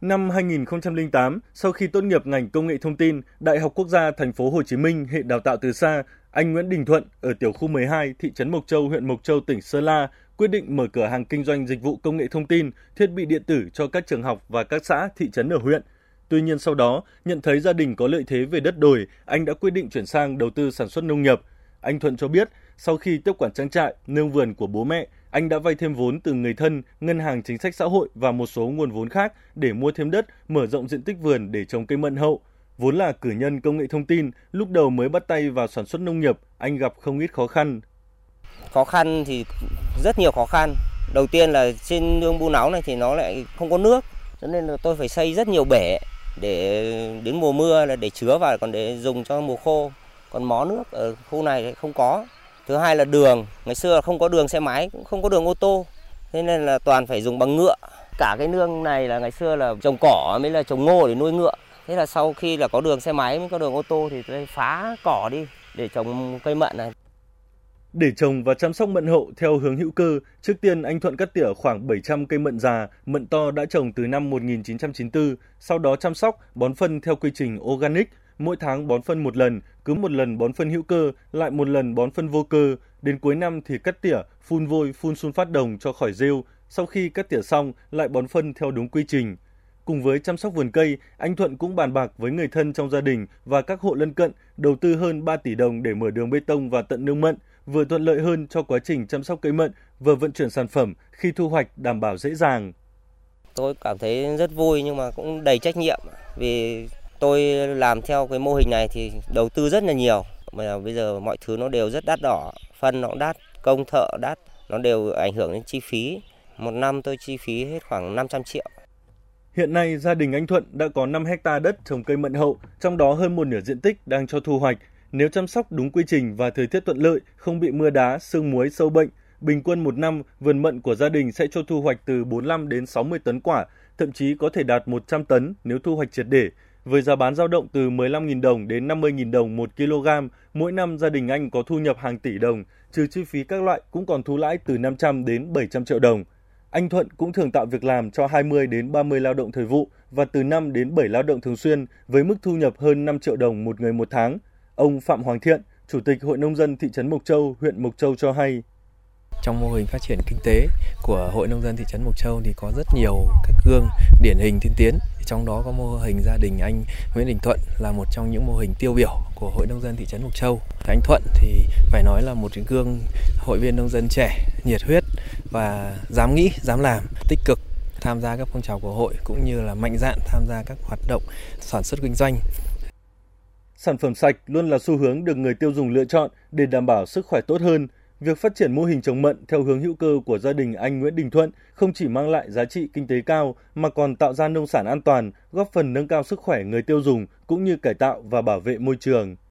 Năm 2008, sau khi tốt nghiệp ngành công nghệ thông tin, Đại học Quốc gia Thành phố Hồ Chí Minh hệ đào tạo từ xa, anh Nguyễn Đình Thuận ở tiểu khu 12, thị trấn Mộc Châu, huyện Mộc Châu, tỉnh Sơn La quyết định mở cửa hàng kinh doanh dịch vụ công nghệ thông tin, thiết bị điện tử cho các trường học và các xã, thị trấn ở huyện. Tuy nhiên sau đó, nhận thấy gia đình có lợi thế về đất đồi, anh đã quyết định chuyển sang đầu tư sản xuất nông nghiệp. Anh Thuận cho biết, sau khi tiếp quản trang trại, nương vườn của bố mẹ, anh đã vay thêm vốn từ người thân, ngân hàng chính sách xã hội và một số nguồn vốn khác để mua thêm đất, mở rộng diện tích vườn để trồng cây mận hậu. Vốn là cử nhân công nghệ thông tin, lúc đầu mới bắt tay vào sản xuất nông nghiệp, anh gặp không ít khó khăn. Khó khăn thì rất nhiều khó khăn. Đầu tiên là trên nương bu nóng này thì nó lại không có nước, cho nên là tôi phải xây rất nhiều bể để đến mùa mưa là để chứa vào còn để dùng cho mùa khô. Còn mó nước ở khu này không có. Thứ hai là đường, ngày xưa không có đường xe máy, cũng không có đường ô tô. Thế nên là toàn phải dùng bằng ngựa. Cả cái nương này là ngày xưa là trồng cỏ mới là trồng ngô để nuôi ngựa. Thế là sau khi là có đường xe máy mới có đường ô tô thì tôi phá cỏ đi để trồng cây mận này. Để trồng và chăm sóc mận hậu theo hướng hữu cơ, trước tiên anh Thuận cắt tỉa khoảng 700 cây mận già, mận to đã trồng từ năm 1994, sau đó chăm sóc, bón phân theo quy trình organic, mỗi tháng bón phân một lần, cứ một lần bón phân hữu cơ, lại một lần bón phân vô cơ, đến cuối năm thì cắt tỉa, phun vôi, phun sun phát đồng cho khỏi rêu, sau khi cắt tỉa xong lại bón phân theo đúng quy trình. Cùng với chăm sóc vườn cây, anh Thuận cũng bàn bạc với người thân trong gia đình và các hộ lân cận đầu tư hơn 3 tỷ đồng để mở đường bê tông và tận nương mận, vừa thuận lợi hơn cho quá trình chăm sóc cây mận, vừa vận chuyển sản phẩm khi thu hoạch đảm bảo dễ dàng. Tôi cảm thấy rất vui nhưng mà cũng đầy trách nhiệm vì tôi làm theo cái mô hình này thì đầu tư rất là nhiều mà bây giờ mọi thứ nó đều rất đắt đỏ phân nó đắt công thợ đắt nó đều ảnh hưởng đến chi phí một năm tôi chi phí hết khoảng 500 triệu Hiện nay, gia đình anh Thuận đã có 5 hecta đất trồng cây mận hậu, trong đó hơn một nửa diện tích đang cho thu hoạch. Nếu chăm sóc đúng quy trình và thời tiết thuận lợi, không bị mưa đá, sương muối, sâu bệnh, bình quân một năm, vườn mận của gia đình sẽ cho thu hoạch từ 45 đến 60 tấn quả, thậm chí có thể đạt 100 tấn nếu thu hoạch triệt để. Với giá bán dao động từ 15.000 đồng đến 50.000 đồng 1 kg, mỗi năm gia đình anh có thu nhập hàng tỷ đồng, trừ chi phí các loại cũng còn thu lãi từ 500 đến 700 triệu đồng. Anh Thuận cũng thường tạo việc làm cho 20 đến 30 lao động thời vụ và từ 5 đến 7 lao động thường xuyên với mức thu nhập hơn 5 triệu đồng một người một tháng. Ông Phạm Hoàng Thiện, Chủ tịch Hội Nông dân thị trấn Mộc Châu, huyện Mộc Châu cho hay. Trong mô hình phát triển kinh tế của Hội Nông dân thị trấn Mộc Châu thì có rất nhiều các gương điển hình tiên tiến. Trong đó có mô hình gia đình anh Nguyễn Đình Thuận là một trong những mô hình tiêu biểu của Hội Nông dân thị trấn Mộc Châu. Anh Thuận thì phải nói là một cái gương hội viên nông dân trẻ, nhiệt huyết và dám nghĩ, dám làm, tích cực tham gia các phong trào của hội cũng như là mạnh dạn tham gia các hoạt động sản xuất kinh doanh. Sản phẩm sạch luôn là xu hướng được người tiêu dùng lựa chọn để đảm bảo sức khỏe tốt hơn. Việc phát triển mô hình trồng mận theo hướng hữu cơ của gia đình anh Nguyễn Đình Thuận không chỉ mang lại giá trị kinh tế cao mà còn tạo ra nông sản an toàn, góp phần nâng cao sức khỏe người tiêu dùng cũng như cải tạo và bảo vệ môi trường.